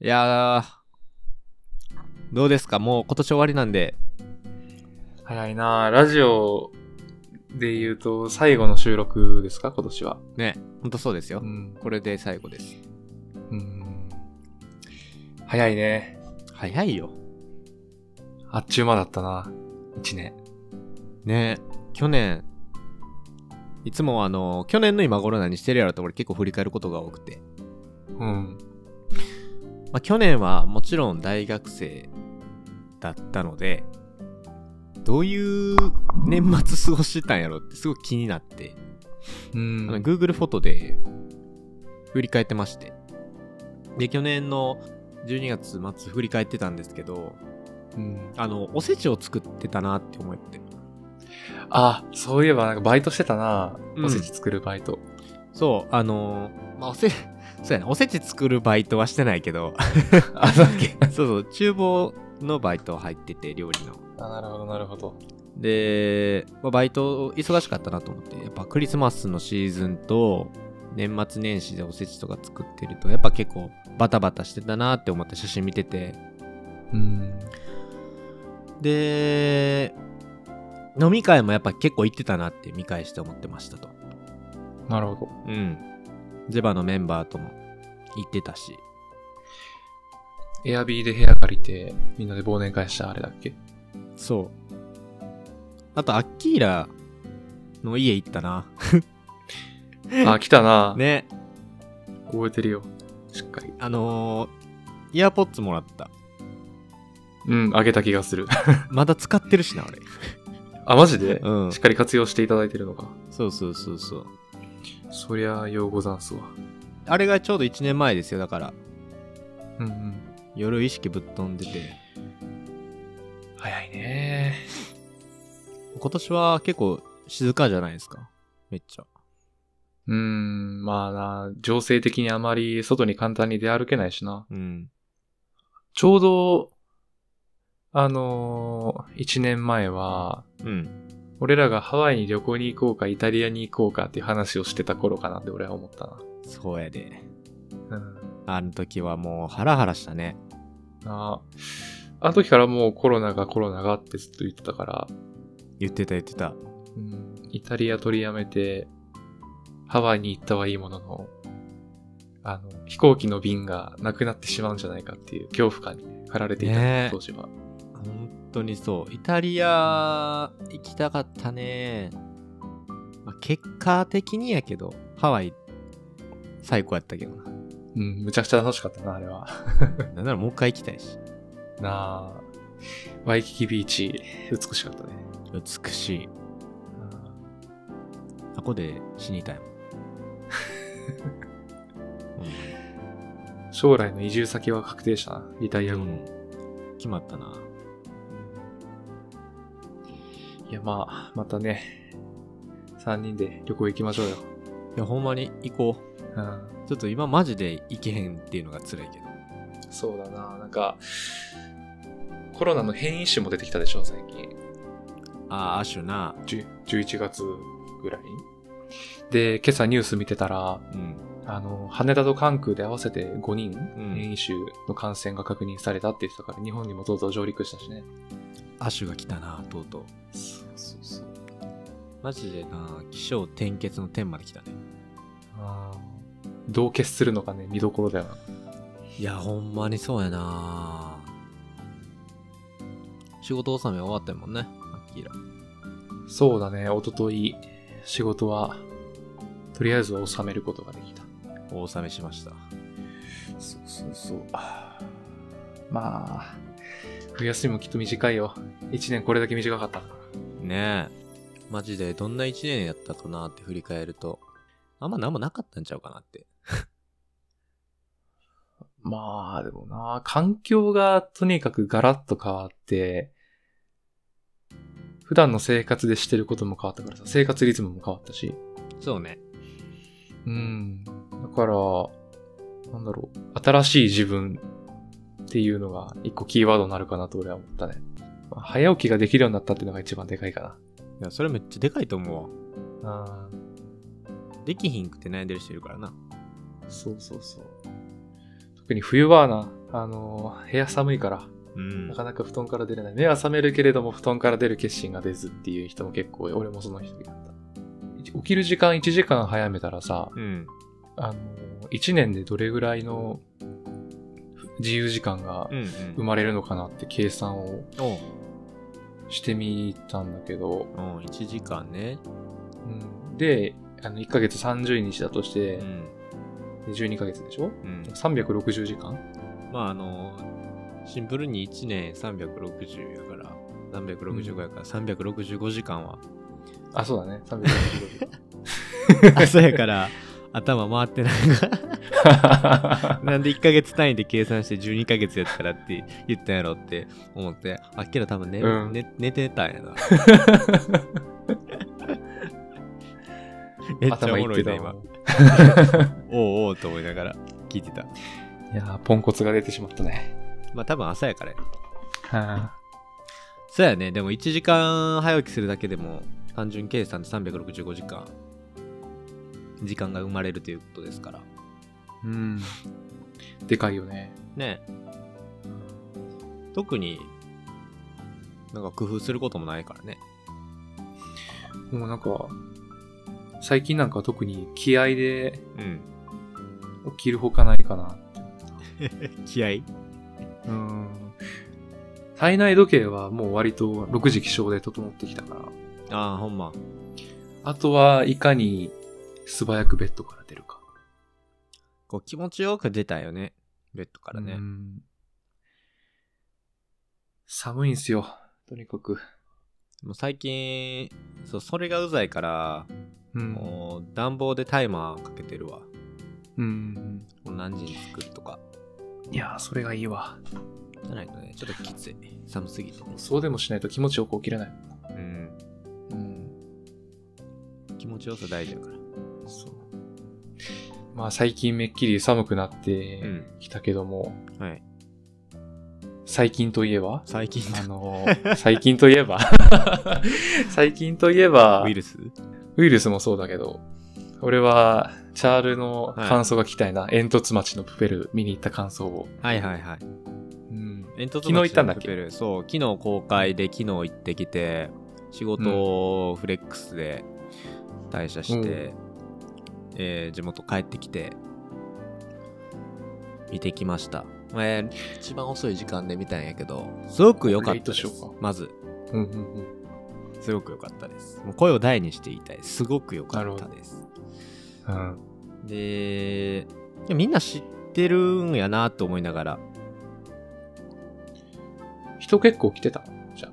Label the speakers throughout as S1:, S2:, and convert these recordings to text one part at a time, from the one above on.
S1: いやー、どうですか？もう今年終わりなんで。
S2: 早いなラジオで言うと最後の収録ですか？今年は。
S1: ね、ほんとそうですよ。
S2: ん。
S1: これで最後です。
S2: うん。早いね。
S1: 早いよ。
S2: あっちゅう間だったな。一年。
S1: ね去年、いつもあの、去年の今頃何してるやろと俺結構振り返ることが多くて。
S2: うん。
S1: まあ、去年はもちろん大学生だったので、どういう年末過ごしてたんやろってすごく気になって、
S2: う
S1: あの
S2: ん。
S1: Google フォトで振り返ってまして。で、去年の12月末振り返ってたんですけど、
S2: うん、
S1: あの、おせちを作ってたなって思って。
S2: あ、そういえばなんかバイトしてたな。
S1: うん
S2: おせち作るバイト。
S1: そう、あのーまあ、おせ、そうやな、おせち作るバイトはしてないけど、
S2: あ、だっけ
S1: そうそう、厨房のバイト入ってて、料理の。
S2: あ、なるほど、なるほど。
S1: で、まあ、バイト忙しかったなと思って、やっぱクリスマスのシーズンと、年末年始でおせちとか作ってると、やっぱ結構バタバタしてたなって思って写真見てて、
S2: うん。
S1: で、飲み会もやっぱ結構行ってたなって見返して思ってましたと。
S2: なるほど。
S1: うん。ゼバのメンバーとも行ってたし。
S2: エアビーで部屋借りて、みんなで忘年会したあれだっけ？
S1: そう。あと、アッキーラの家行ったな。
S2: あ、来たな。
S1: ね。
S2: 覚えてるよ。しっかり。
S1: あのー、イヤーポッツもらった。
S2: うん、あげた気がする。
S1: まだ使ってるしな、俺。
S2: あ、マジで、
S1: うん
S2: しっかり活用していただいてるのか。
S1: そうそうそうそう。
S2: そりゃ、ようござんすわ。
S1: あれがちょうど1年前ですよ、だから。
S2: うんうん。
S1: 夜意識ぶっ飛んでて。
S2: 早いね
S1: 今年は結構静かじゃないですか？めっちゃ。
S2: うーん、まあな、情勢的にあまり外に簡単に出歩けないしな。
S1: うん。
S2: ちょうど、あのー、1年前は、
S1: うん。
S2: 俺らがハワイに旅行に行こうか、イタリアに行こうかっていう話をしてた頃かなって俺は思った
S1: そうやで。
S2: な。うん。
S1: あの時はもうハラハラしたね。
S2: ああの時からもうコロナがコロナがってずっと言ってたから、
S1: 言ってた言ってた。
S2: うん、イタリア取りやめて、ハワイに行ったはいいものの、あの、飛行機の便がなくなってしまうんじゃないかっていう恐怖感に駆られていた、
S1: ねえ
S2: 当時は。
S1: 本当にそう。イタリア行きたかったね。まあ、結果的にやけど、ハワイ最高やったけどな。
S2: うん、むちゃくちゃ楽しかったな、あれは。
S1: なんならもう一回行きたいし。
S2: なあ、ワイキキビーチ、美しかったね。
S1: 美しい。あこで死にたいもん。
S2: 将来の移住先は確定したな、リタイア後の。
S1: うん決まったな。
S2: いや、まあ、またね、3人で旅行行きましょうよ。
S1: いや、ほんまに行こ
S2: うん、
S1: う。ちょっと今マジで行けへんっていうのが辛いけど。
S2: そうだな、なんか、コロナの変異種も出てきたでしょ、最近。
S1: ああ、アシュな。
S2: 10 11月ぐらいに。で、今朝ニュース見てたら、
S1: うん。
S2: あの、羽田と関空で合わせて5人、
S1: うん
S2: 変異種の感染が確認されたって言ってたから、日本にもとうとう上陸したしね。
S1: アシュが来たな、とうとう。
S2: そうそうそう。
S1: マジでな、気象転結の点まで来たね。
S2: あーどう決するのかね、見どころだよな。
S1: いや、ほんまにそうやな仕事納め終わったもんね、アッキーラ。
S2: そうだね、おととい、仕事は、とりあえず収めることができた。
S1: お納めしました。
S2: そうそうそう。まあ、冬休みもきっと短いよ。一年これだけ短かったから。
S1: ねえ。マジでどんな一年やったかなって振り返ると、あんま何もなかったんちゃうかなって。
S2: まあ、でもな、環境がとにかくガラッと変わって、普段の生活でしてることも変わったからさ、生活リズムも変わったし。
S1: そうね。
S2: うん。だから、なんだろう、新しい自分っていうのが一個キーワードになるかなと俺は思ったね。まあ早起きができるようになったっていうのが一番でかいか
S1: いや、それめっちゃでかいと思うわ。
S2: な。あ
S1: できひんくて悩んでる人いるからな。
S2: そうそうそう。特に冬はな、あの、部屋寒いから、
S1: うん
S2: な。かなか布団から出れない。目は覚めるけれども布団から出る決心が出ずっていう人も結構。俺もその一人だった。起きる時間1時間早めたらさ、
S1: うん。
S2: あの、1年でどれぐらいの自由時間が
S1: うん。
S2: 生まれるのかなって計算をしてみたんだけど、
S1: うん、1時間ね。
S2: うん、で、あの、1ヶ月30日だとして
S1: う、ん。
S2: で12ヶ月でしょ？
S1: うん。
S2: ?360 時間？
S1: まああの、シンプルに1年360やから、365やから365時間は。
S2: あ、そうだね。365時間。
S1: 朝やから頭回ってない なんで1ヶ月単位で計算して12ヶ月やったらって言ったんやろって思って、あっけど多分ね、
S2: うん
S1: 寝寝てたんやな。めっちゃおもろいね、今
S2: わ。
S1: おうおうと思いながら聞いてた。
S2: いやー、ポンコツが出てしまったね。
S1: まあ多分朝やからや
S2: は
S1: そうやね。でも1時間早起きするだけでも単純計算で365時間時間が生まれるということですから。
S2: うん。でかいよね。
S1: ね特になんか工夫することもないからね。
S2: もうなんか、最近なんか特に気合で
S1: うん。
S2: 起きるほかないかな。
S1: 気合？
S2: うん。体内時計はもう割と6時起床で整ってきたから。
S1: ああ、ほんま。
S2: あとはいかに素早くベッドから出るか。
S1: こう気持ちよく出たよね。ベッドからね。
S2: うん寒いんすよ。とにかく。
S1: もう最近、そう、それがうざいから、
S2: うん。
S1: もう暖房でタイマーかけてるわ。
S2: うん。
S1: もう何時に作るとか。
S2: いやー、それがいいわ。
S1: じゃないとね、ちょっときつい。寒すぎてね。
S2: そうでもしないと気持ちよく起きれない。
S1: うん。
S2: うん。
S1: 気持ちよさ大事だから。
S2: そう。まあ最近めっきり寒くなって
S1: うん
S2: きたけども、
S1: はい。
S2: 最近といえば？
S1: 最近
S2: あのー、最近といえば？最近といえば、
S1: ウイルス？
S2: ウイルスもそうだけど、俺は、チャールの感想が聞きたいな。煙突町のプペル見に行った感想を。
S1: はいはいはい。
S2: うん。
S1: 煙突
S2: 昨日行ったんだっけ？
S1: そう、昨日公開で昨日行ってきて、仕事をフレックスで退社して、えー地元帰ってきて、見てきました。えー一番遅い時間で見たんやけど、すごく良かったです。まず、
S2: うんうんうん。
S1: すごく良かったです。もう声を大にして言いたい。すごく良かったです。
S2: うん。
S1: で、みんな知ってるんやなと思いながら、
S2: 人結構来てた？じゃあ。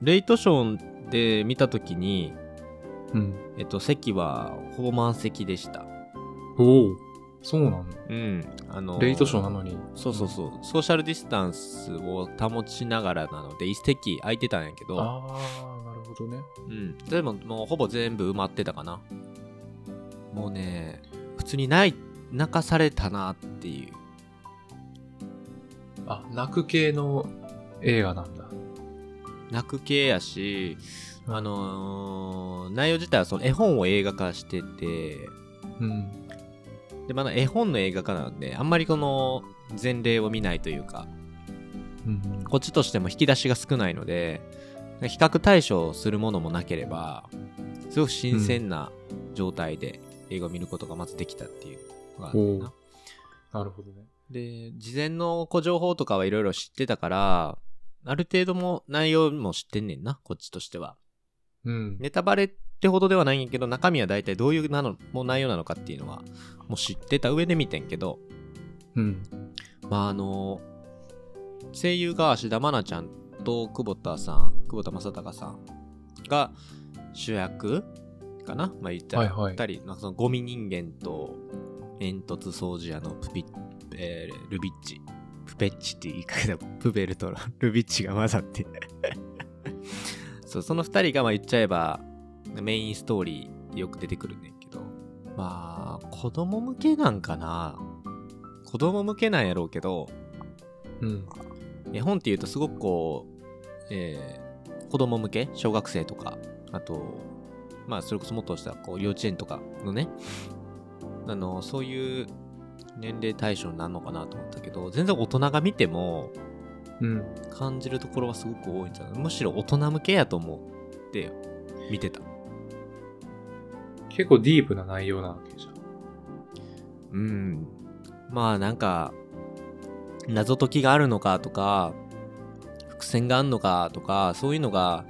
S1: レイトショーで見たときに、
S2: うん。
S1: えっと、席はほぼ満席でした。
S2: おお。そうなの？
S1: うん。あの
S2: レイトショーなのに。
S1: そうそうそう。ソーシャルディスタンスを保ちながらなので、一席空いてたんやけど、
S2: ああ、なるほどね。
S1: うん。でも、もうほぼ全部埋まってたかな。もうね、普通に泣い、泣かされたなっていう。
S2: あ、泣く系の映画なんだ。
S1: 泣く系やし、あのー内容自体はその絵本を映画化してて、
S2: うん。
S1: で、まだ絵本の映画化なので、あんまりこの前例を見ないというか、
S2: うん。
S1: こっちとしても引き出しが少ないので、比較対象するものもなければ、すごく新鮮な状態で映画を見ることがまずできたっていうのがあるんだな。
S2: なるほどね。
S1: で、事前のこう情報とかはいろいろ知ってたから、ある程度も内容も知ってんねんな、こっちとしては。
S2: うん。
S1: ネタバレってほどではないんやけど、中身は大体どういうなのもう内容なのかっていうのは、もう知ってた上で見てんけど、
S2: うん。
S1: まああの、声優が芦田愛菜ちゃんと久保田さん、久保田正孝さんが主役かな？まあ言ったら、
S2: はいはい
S1: 二人、なんかそのゴミ人間と煙突掃除屋のプピッ、えールビッチ。プペッチって言いかけたプベルとルビッチが混ざって。そう、その二人がまあ言っちゃえばメインストーリーでよく出てくるんだけど、まあ、子供向けなんかな。子供向けなんやろうけど、
S2: うん。
S1: 絵本っていうとすごくこう、えー子供向け？小学生とか、あと、まあそれこそもっとしたこう幼稚園とかのね、あの、そういう年齢対象になるのかなと思ったけど、全然大人が見ても
S2: うん。
S1: 感じるところはすごく多いんじゃない？むしろ大人向けやと思って見てた。
S2: 結構ディープな内容なわけじゃん。
S1: うん。まあなんか、謎解きがあるのかとか、伏線があるのかとか、そういうのが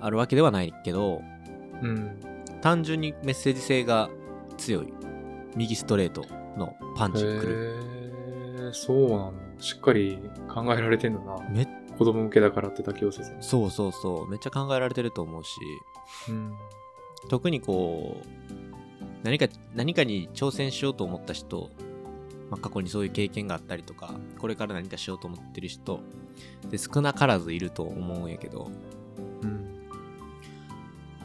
S1: あるわけではないけど、
S2: うん。
S1: 単純にメッセージ性が強い。右ストレートのパンチが来る。
S2: そうなんだ。しっかり考えられてんだな。
S1: め
S2: 子供向けだからってだけをせずに。
S1: そうそうそう。めっちゃ考えられてると思うし、
S2: うん。
S1: 特にこう、何か、何かに挑戦しようと思った人、まあ、過去にそういう経験があったりとか、これから何かしようと思ってる人、で少なからずいると思うんやけど、
S2: うん。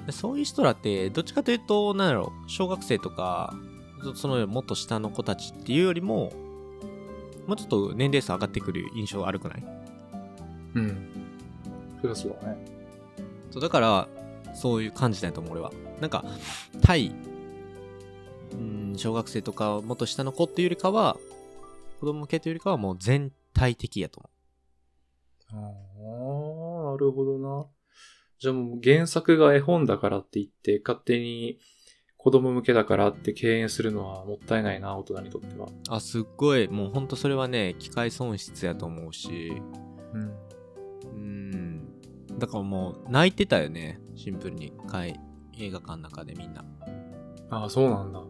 S1: でそういう人らって、どっちかというと、なんだろう、小学生とか、そそのもっと下の子たちっていうよりも、もうちょっと年齢差上がってくる印象悪くない？
S2: うん。そりゃそうだね。
S1: そうだから、そういう感じだと思う、俺は。なんか、対、うん、小学生とか、もっと下の子っていうよりかは、子供向けというよりかはもう全体的やと思
S2: ああ、なるほどな。じゃあもう原作が絵本だからって言って、勝手に子供向けだからって敬遠するのはもったいないな、大人にとっては。
S1: う。あ、すっごい、もうほんとそれはね、機械損失やと思うし、
S2: うん。
S1: うん。だからもう、泣いてたよね、シンプルに。かい映画館の中でみんな。
S2: ああ、そうなんだ。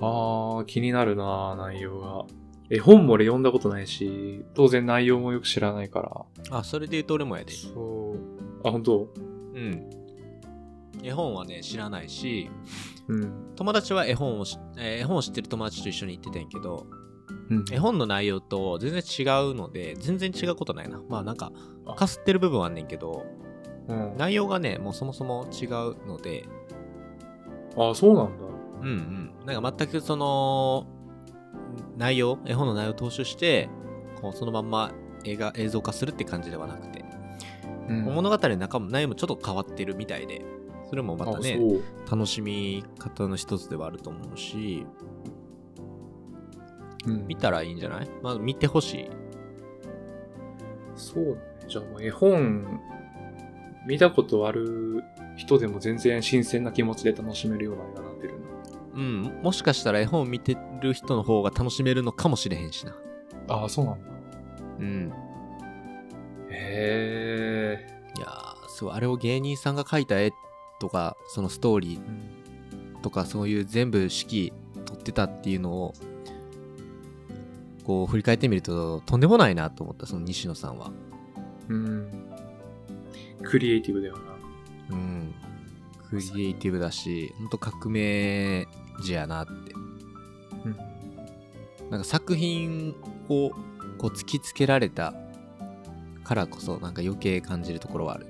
S2: ああ、気になるな、内容が。絵本も俺読んだことないし、当然内容もよく知らないから。
S1: あ、それで言うと俺もやで。
S2: そう。あ、本当？
S1: うん。絵本はね、知らないし、
S2: うん。
S1: 友達は絵本をし、えー絵本を知ってる友達と一緒に行ってたんやけど、
S2: うん。
S1: 絵本の内容と全然違うので、全然違うことないな。まあなんか
S2: あ、
S1: かすってる部分はあんねんけど、
S2: うん。
S1: 内容がね、もうそもそも違うので、
S2: ああ、そうなんだ。
S1: うんうん。なんか全くその、内容、絵本の内容を踏襲して、こうそのまんま映画、映像化するって感じではなくて、
S2: うん
S1: 物語の中も内容もちょっと変わってるみたいで、それもまた
S2: あ
S1: ね。楽しみ方の一つではあると思うし、
S2: うん
S1: 見たらいいんじゃない？まあ見てほしい。
S2: そう。じゃあもう絵本、見たことある人でも全然新鮮な気持ちで楽しめるような映画になってるんだ。
S1: うん、もしかしたら絵本見てる人の方が楽しめるのかもしれへんしな。
S2: ああ、そうなんだ。
S1: うん。
S2: へえ。
S1: いやー、すごい。あれを芸人さんが描いた絵とか、そのストーリーとか、そういう全部指揮取ってたっていうのを、こう振り返ってみると、とんでもないなと思った、その西野さんは。
S2: うん。クリエイティブだよな。
S1: うん。クリエイティブだし、ほんと革命児やなって。
S2: うん。
S1: なんか作品をこう突きつけられたからこそなんか余計感じるところはある。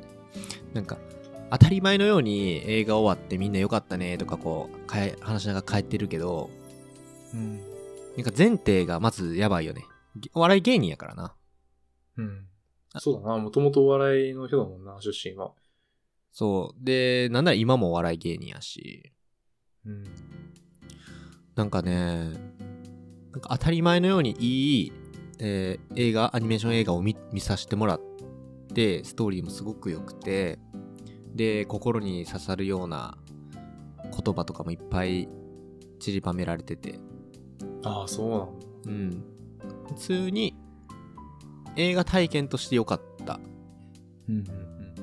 S1: なんか当たり前のように映画終わってみんな良かったねとかこうかえ話しながら帰ってるけど、
S2: うん。
S1: なんか前提がまずやばいよね。お笑い芸人やからな。
S2: うん。そうだな。もともとお笑いの人だもんな、出身は。
S1: そう。で、なんなら今もお笑い芸人やし。
S2: うん。
S1: なんかね、なんか当たり前のようにいい、えー映画、アニメーション映画を見見させてもらって、ストーリーもすごく良くて、で、心に刺さるような言葉とかもいっぱい散りばめられてて、
S2: ああ、そうなんだ。
S1: うん。普通に映画体験として良かった。
S2: うん。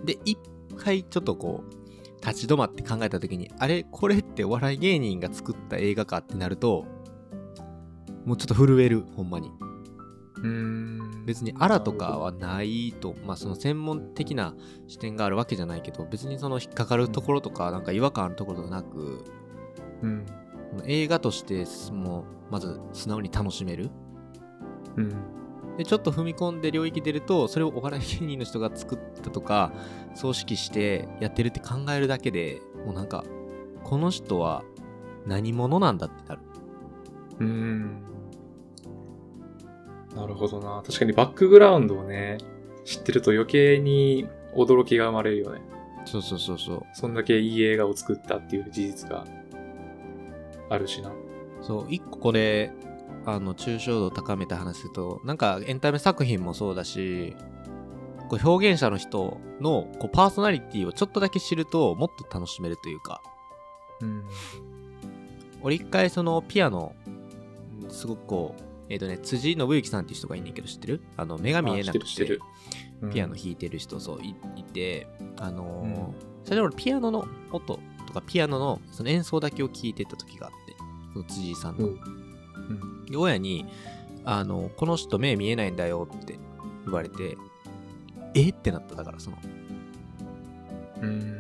S1: で、一回ちょっとこう、立ち止まって考えた時に、あれ？これってお笑い芸人が作った映画かってなると、もうちょっと震える、ほんまに。
S2: うん。
S1: 別にアラとかはないと、まあその専門的な視点があるわけじゃないけど、別にその引っかかるところとか、なんか違和感あるところがなく、
S2: うん。
S1: 映画としてもう、まず素直に楽しめる。
S2: うん。
S1: で、ちょっと踏み込んで領域出ると、それをお笑い芸人の人が作ったとか、葬式してやってるって考えるだけでもうなんか、この人は何者なんだってなる。
S2: うん。なるほどな。確かにバックグラウンドをね、知ってると余計に驚きが生まれるよね。
S1: そうそうそうそう。
S2: そんだけいい映画を作ったっていう事実があるしな。
S1: そう、一個これ、あの、抽象度を高めて話すと、なんかエンタメ作品もそうだし、こう表現者の人のこうパーソナリティをちょっとだけ知るともっと楽しめるというか、
S2: うん。
S1: 俺一回そのピアノ、すごくこう、えっ、とね、辻信之さんっていう人がいんねんけど知ってる？あの、目が見えなく
S2: て。
S1: ピアノ弾いてる人、そう、いいて、あのーそれで俺ピアノの音とかピアノのその演奏だけを聞いてた時があって、その辻井さんの。
S2: うん。うん。
S1: で親に、あの、この人目見えないんだよって言われて、え？ってなっただからその、
S2: うん。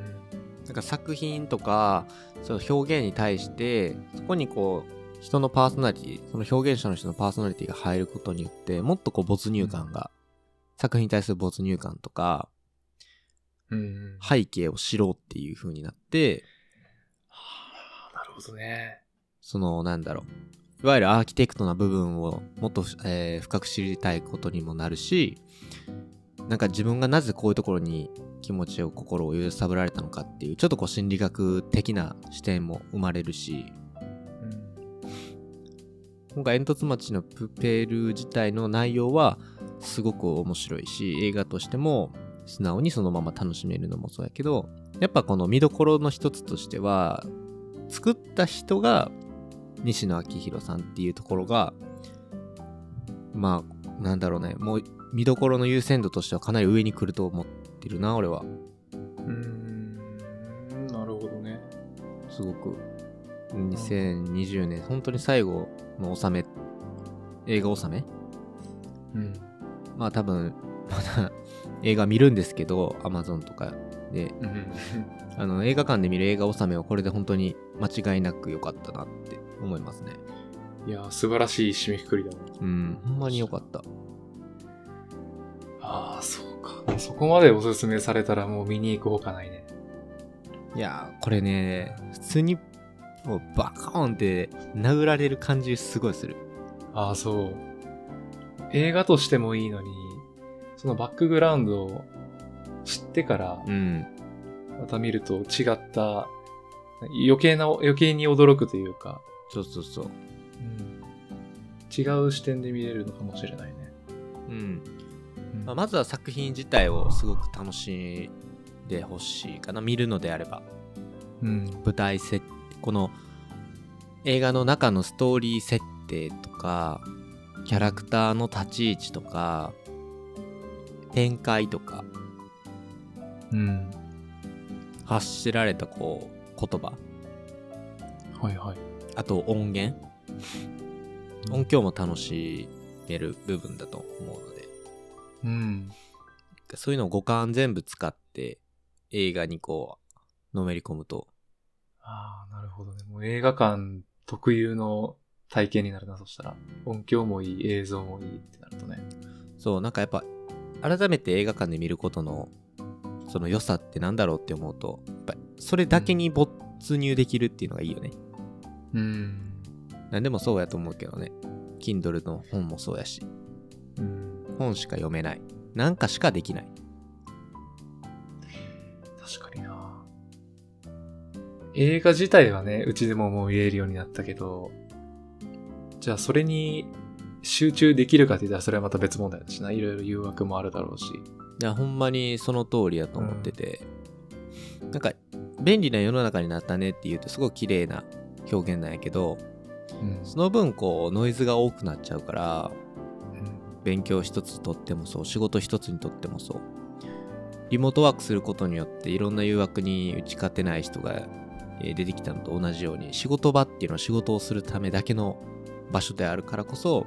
S1: なんか作品とか、その表現に対して、そこにこう、人のパーソナリティ、その表現者の人のパーソナリティが入ることによって、もっとこう没入感が、作品に対する没入感とか、
S2: うん。
S1: 背景を知ろうっていう風になって、
S2: はあなるほどね。
S1: その、なんだろう。いわゆるアーキテクトな部分をもっと、えー深く知りたいことにもなるし、なんか自分がなぜこういうところに気持ちを、心を揺さぶられたのかっていう、ちょっとこう心理学的な視点も生まれるし、今回煙突町のプペル自体の内容はすごく面白いし、映画としても素直にそのまま楽しめるのもそうやけど、やっぱこの見どころの一つとしては、作った人が西野昭弘さんっていうところが、まあ、なんだろうね、もう見どころの優先度としてはかなり上に来ると思ってるな、俺は。
S2: うん。うん。なるほどね。
S1: すごく。2020年、本当に最後の納め、映画納め？
S2: うん。
S1: まあ多分、まだ映画見るんですけど、Amazon とかで、
S2: うん。
S1: あの映画館で見る映画納めはこれで本当に間違いなく良かったなって思いますね。
S2: いや、素晴らしい締めくくりだね。
S1: うん、ほんまに良かった。
S2: ああ、そうか。そこまでおすすめされたらもう見に行くほかないね。
S1: いやー、これね、普通にもうバカーンって殴られる感じすごいする。
S2: ああ、そう。映画としてもいいのに、そのバックグラウンドを知ってから
S1: うん。
S2: また見ると違った、余計な、余計に驚くというか、
S1: そうそうそう。
S2: 違う視点で見れるのかもしれないね。
S1: うん。
S2: うん
S1: まあ、まずは作品自体をすごく楽しんでほしいかな。見るのであれば。
S2: うん。
S1: 舞台設この映画の中のストーリー設定とかキャラクターの立ち位置とか展開とか
S2: うん。
S1: 発しられたこう言葉
S2: はいはい。
S1: あと音源音響も楽しめる部分だと思うので
S2: うん。
S1: そういうのを五感全部使って映画にこうのめり込むと
S2: ああ、なるほどね。もう映画館特有の体験になるな、そしたら。音響もいい、映像もいいってなるとね。
S1: そうなんかやっぱ改めて映画館で見ることのその良さってなんだろうって思うとやっぱそれだけに没入できるっていうのがいいよね、
S2: うん。
S1: 何でもそうやと思うけどね Kindle の本もそうやし
S2: うん。
S1: 本しか読めないなんかしかできない
S2: 確かにな。映画自体はね、うちでももう見れるようになったけど、じゃあそれに集中できるかって言ったらそれはまた別問題だしな。いろいろ誘惑もあるだろうし。
S1: いやほんまにその通りやと思ってて、なんか便利な世の中になったねっていうとすごく綺麗な表現なんやけど
S2: うん。
S1: その分こうノイズが多くなっちゃうから勉強一つとってもそう仕事一つにとってもそうリモートワークすることによっていろんな誘惑に打ち勝てない人がえー出てきたのと同じように仕事場っていうのは仕事をするためだけの場所であるからこそ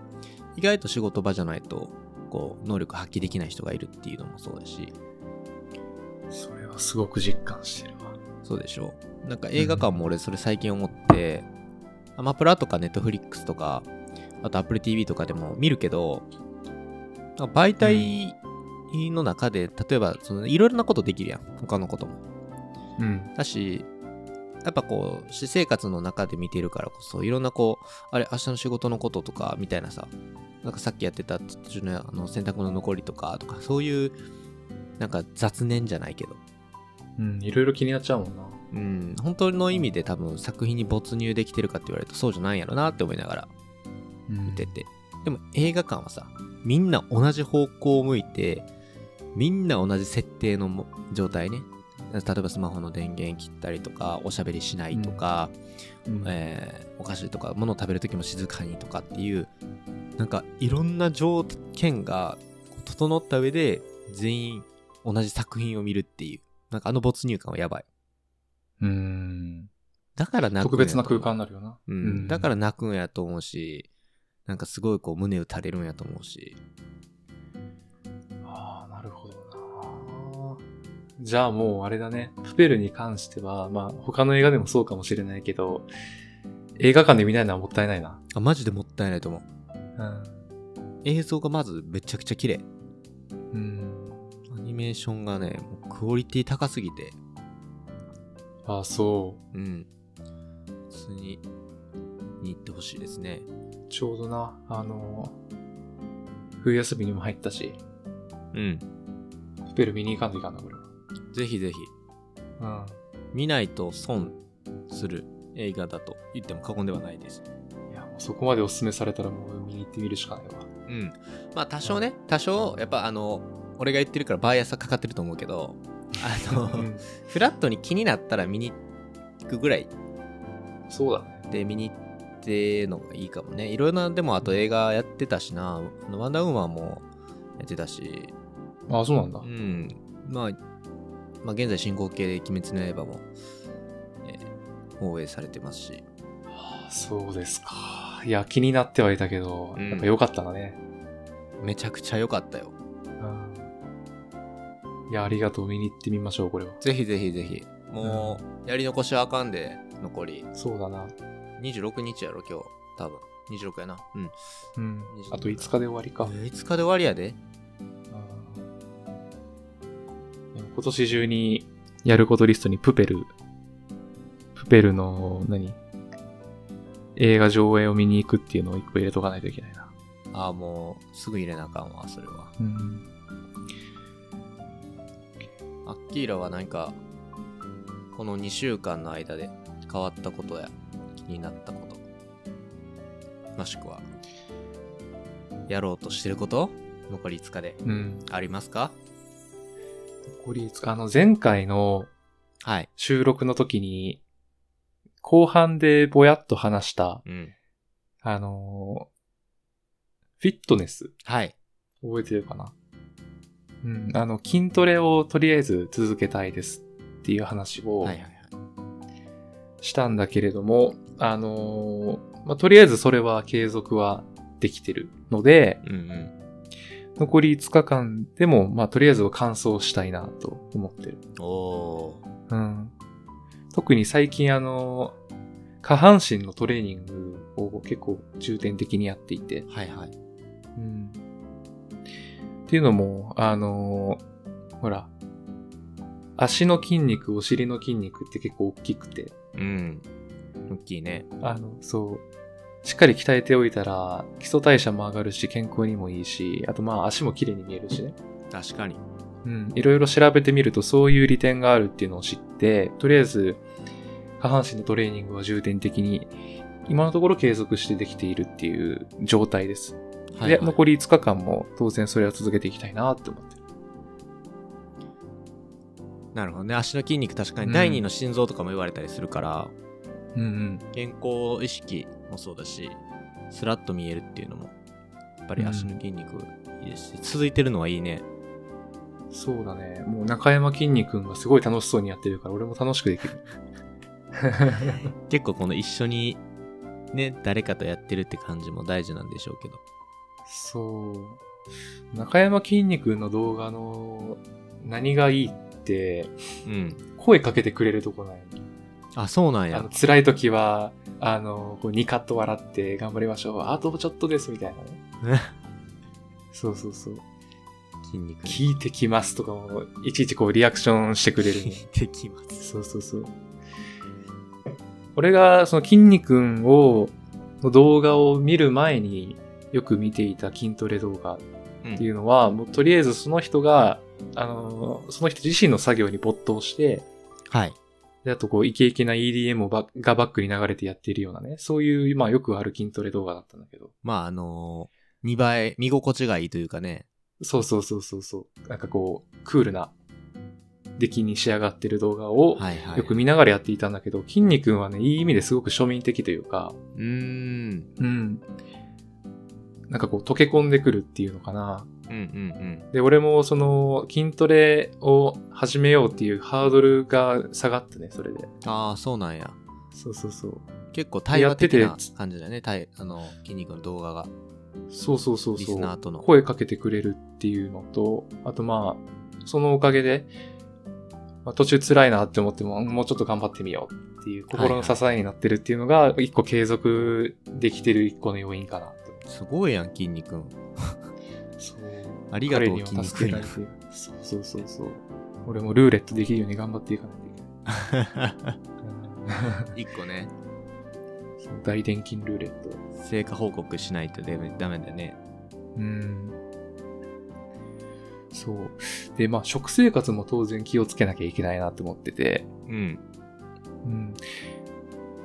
S1: 意外と仕事場じゃないとこう能力発揮できない人がいるっていうのもそうだし。
S2: それはすごく実感してるわ。
S1: そうでしょ？なんか映画館も俺それ最近思って、アマプラとかネットフリックスとかあと Apple TV とかでも見るけど媒体の中で例えばそのいろいろなことできるやん。他のことも。
S2: うん。
S1: だしやっぱこう私生活の中で見てるからこそいろんなこうあれ明日の仕事のこととかみたいなさなんかさっきやってた途中のあの洗濯の残りとかとかそういうなんか雑念じゃないけど
S2: うん。いろいろ気になっちゃうもんな。
S1: うん、本当の意味で多分作品に没入できてるかって言われるとそうじゃないんやろなって思いながら見てて。でも映画館はさ、みんな同じ方向を向いて、みんな同じ設定のも状態ね。例えばスマホの電源切ったりとか、おしゃべりしないとか、
S2: うん
S1: えーお菓子とか物を食べるときも静かにとかっていう、なんかいろんな条件が整った上で全員同じ作品を見るっていう、なんかあの没入感はやばい。
S2: うん。
S1: だから泣く
S2: 特別な空間になるよな。
S1: うん。だから泣くんやと思うし、なんかすごいこう胸打たれるんやと思うし。
S2: じゃあもうあれだね。プペルに関しては、まあ他の映画でもそうかもしれないけど、映画館で見ないのはもったいないな。
S1: あ、マジでもったいないと思う。
S2: うん。
S1: 映像がまずめちゃくちゃ綺麗。
S2: うん。
S1: アニメーションがね、クオリティ高すぎて、
S2: ああ、そ
S1: うん。普通に、に行ってほしいですね。
S2: う。ちょうどな、あの、冬休みにも入ったし、
S1: うん。
S2: プペル見に行かんといかんな、これは。
S1: ぜひぜひ、
S2: うん。
S1: 見ないと損する映画だと言っても過言ではないです。
S2: いや、もうそこまでお勧めされたらもう見に行ってみるしかないわ。
S1: うん。まあ多少ね、多少、やっぱあの、俺が言ってるからバイアスはかかってると思うけど、あの、フラットに気になったら見に行くぐらい
S2: そうだね。
S1: で見に行ってのがいいかもね。いろいろな、でもあと映画やってたしな、あのワンダーウーマンもやってたし、
S2: ああ、そうなんだ
S1: う。ん。まあ、まあ現在進行形で鬼滅の刃も、えー放映されてますし、
S2: ああそうですか。いや、気になってはいたけど、
S1: うん
S2: やっぱ良かったんだね。
S1: めちゃくちゃ良かったよ。
S2: うん。いや、ありがとう。見に行ってみましょう、これは。
S1: ぜひぜひぜひ。もう、やり残しはあかんで、残り。
S2: そうだな。
S1: 26日やろ、今日。多分。26やな。うん。
S2: うん
S1: 20。
S2: あと5日で終わりか。
S1: 5日で終わりやで。
S2: 今年中にやることリストにプペル、プペルの何？映画上映を見に行くっていうのを一個入れとかないといけないな。
S1: ああ、もう、すぐ入れなあかんわ、それは。
S2: うん。
S1: アッキーラは何か、この2週間の間で変わったことや気になったこと、もしくは、やろうとしてること残り5日で
S2: うん。
S1: ありますか？
S2: 残り5日、あの前回の
S1: はい。
S2: 収録の時に、後半でぼやっと話した、
S1: うん。
S2: あのーフィットネス、
S1: はい。
S2: 覚えてるかな？うん。あの、筋トレをとりあえず続けたいですっていう話を、
S1: はいはいはい。
S2: したんだけれども、あのーまあ、とりあえずそれは継続はできてるので、
S1: うんうん。
S2: 残り5日間でも、まあ、とりあえずは完走したいなと思ってる。
S1: おー。
S2: うん。特に最近あのー下半身のトレーニングを結構重点的にやっていて、
S1: はいはい。
S2: うん。っていうのも、あのーほら、足の筋肉、お尻の筋肉って結構大きくて、
S1: うん。大きいね。
S2: あの、そう。しっかり鍛えておいたら、基礎代謝も上がるし、健康にもいいし、あとまあ足も綺麗に見えるしね。
S1: 確かに。
S2: うん。いろいろ調べてみると、そういう利点があるっていうのを知って、とりあえず、下半身のトレーニングは重点的に、今のところ継続してできているっていう状態です。
S1: はい、
S2: で、
S1: はい。
S2: 残り5日間も当然それは続けていきたいなって思ってる。
S1: なるほどね。足の筋肉確か
S2: うん
S1: に第二の心臓とかも言われたりするから、
S2: うんうん。
S1: 健康意識もそうだし、スラッと見えるっていうのも、やっぱり足の筋肉いいですし、続いてるのはいいね。
S2: そうだね。もう中山きんに君がすごい楽しそうにやってるから、俺も楽しくできる。
S1: 結構この一緒にね、誰かとやってるって感じも大事なんでしょうけど。
S2: そう。中山きんに君の動画の何がいいって、
S1: うん。
S2: 声かけてくれるとこない？
S1: あ、そうなんや
S2: あの。辛い時は、あの、こう2カット笑って頑張りましょう。あとちょっとです、みたいなね。そうそうそう。
S1: 筋肉に
S2: 聞いてきますとかも、いちいちこうリアクションしてくれるね。
S1: できます。
S2: そうそうそう。俺がその筋肉を、の動画を見る前によく見ていた筋トレ動画っていうのは、もうとりあえずその人が、あの、その人自身の作業に没頭して、
S1: はい。
S2: で、あとこう、イケイケな EDM をばがバックに流れてやっているようなね、そういう、まあよくある筋トレ動画だったんだけど。
S1: まあ、あのー、見栄え、見心地がいいというかね。
S2: そうそうそうそうそう。なんかこう、クールな出来に仕上がってる動画を。よく見ながらやっていたんだけど、筋肉はね、いい意味ですごく庶民的というか、
S1: うーん。
S2: うん。なんかこう、溶け込んでくるっていうのかな。
S1: うんうん
S2: で、俺もその、筋トレを始めようっていうハードルが下がってね、それで。
S1: うん。ああ、そうなんや。
S2: そうそうそう。
S1: 結構対話的な感じだね。対あの、筋肉の動画が。
S2: そうそうそう
S1: リ
S2: そう。
S1: スナーとの。
S2: 声かけてくれるっていうのと、あとまあ、そのおかげで、まあ、途中辛いなって思っても、もうちょっと頑張ってみようっていう心の支えになってるっていうのが、一個継続できてる一個の要因かな。
S1: すごいやん、筋肉。ありがとう、
S2: 彼に
S1: 筋肉ん
S2: は助けられ。て。そうそうそうそう。俺もルーレットできるように頑張っていかないといけない。
S1: 一個ね、
S2: そう大電筋ルーレット。
S1: 成果報告しないとダメダメだね。
S2: うん。そう。で、まあ、食生活も当然気をつけなきゃいけないなって思ってて。
S1: うん。
S2: うん。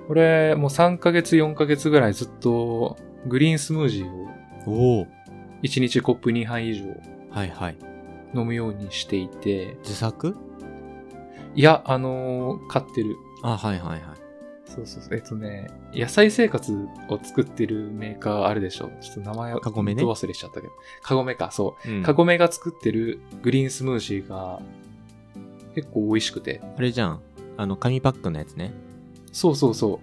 S2: これ、もう3ヶ月、4ヶ月ぐらいずっと、グリーンスムージーを
S1: おお。
S2: 1日コップ2杯以上
S1: はいはい。
S2: 飲むようにしていて、
S1: 自作？
S2: いや、あのー買ってる。
S1: あ、はいはいはい。
S2: そうそうそう。えっとね、野菜生活を作ってるメーカーあるでしょ。ちょっと名前を
S1: カゴメね？
S2: ど忘れしちゃったけど。カゴメか、そう。
S1: うん
S2: カゴメが作ってるグリーンスムージーが結構美味しくて。
S1: あれじゃん。あの、紙パックのやつね。
S2: そうそうそう。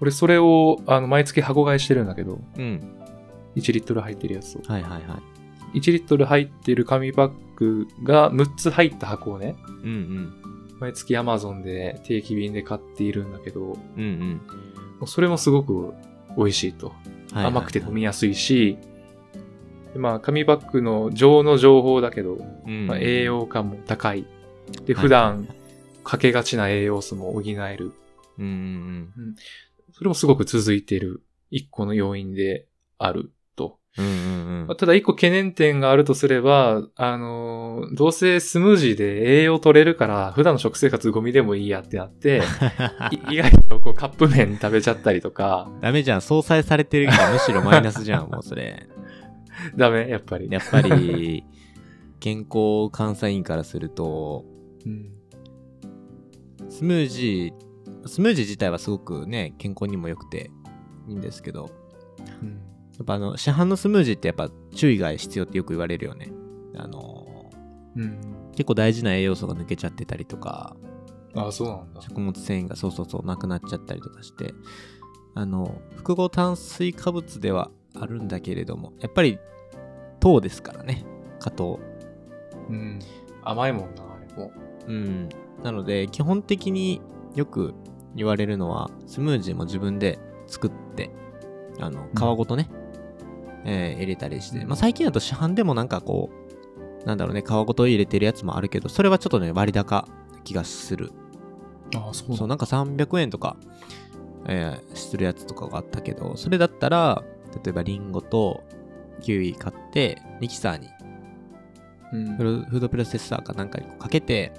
S2: 俺それをあの毎月箱買いしてるんだけど、
S1: うん。
S2: 1リットル入ってるやつを。
S1: はいはいはい。
S2: 1リットル入ってる紙パックが6つ入った箱をね、
S1: うんうん。
S2: 毎月 Amazon で定期便で買っているんだけど、も
S1: うんうん。
S2: うそれもすごく美味しいと。
S1: はいはいはい
S2: 甘くて飲みやすいし、でまあ紙パックの情の情報だけど、
S1: うん。
S2: まあ、栄養価も高い。で、
S1: はい
S2: 普段かけがちな栄養素も補える。
S1: うんうん
S2: それもすごく続いている一個の要因であると。
S1: うん。うんうん。
S2: ただ一個懸念点があるとすれば、あのーどうせスムージーで栄養取れるから、普段の食生活ゴミでもいいやってなって、い意外とこうカップ麺食べちゃったりとか、
S1: ダメじゃん。相殺されてるから むしろマイナスじゃん、もうそれ。
S2: ダメやっぱり。
S1: やっぱり、健康監査員からすると、
S2: うん。
S1: スムージー、スムージー自体はすごくね、健康にも良くていいんですけど、
S2: うん。
S1: やっぱあの、市販のスムージーってやっぱ注意が必要ってよく言われるよね。あの
S2: うん。
S1: 結構大事な栄養素が抜けちゃってたりとか、
S2: ああ、そうなんだ。
S1: 食物繊維がそうそうそうなくなっちゃったりとかして、あの、複合炭水化物ではあるんだけれども、やっぱり糖ですからね、加糖。
S2: うん。甘いもんな、あれも。
S1: うん。なので、基本的によく言われるのは、スムージーも自分で作って、あの、皮ごとね、えー入れたりして、まあ、最近だと市販でもなんかこう、なんだろうね、皮ごと入れてるやつもあるけど、それはちょっとね、割高な気がする。
S2: ああ、そう
S1: そう、なんか300円とか、えーするやつとかがあったけど、それだったら、例えばリンゴとキウイ買って、ミキサーに
S2: うん。
S1: フードプロセッサーかなんかにかけて、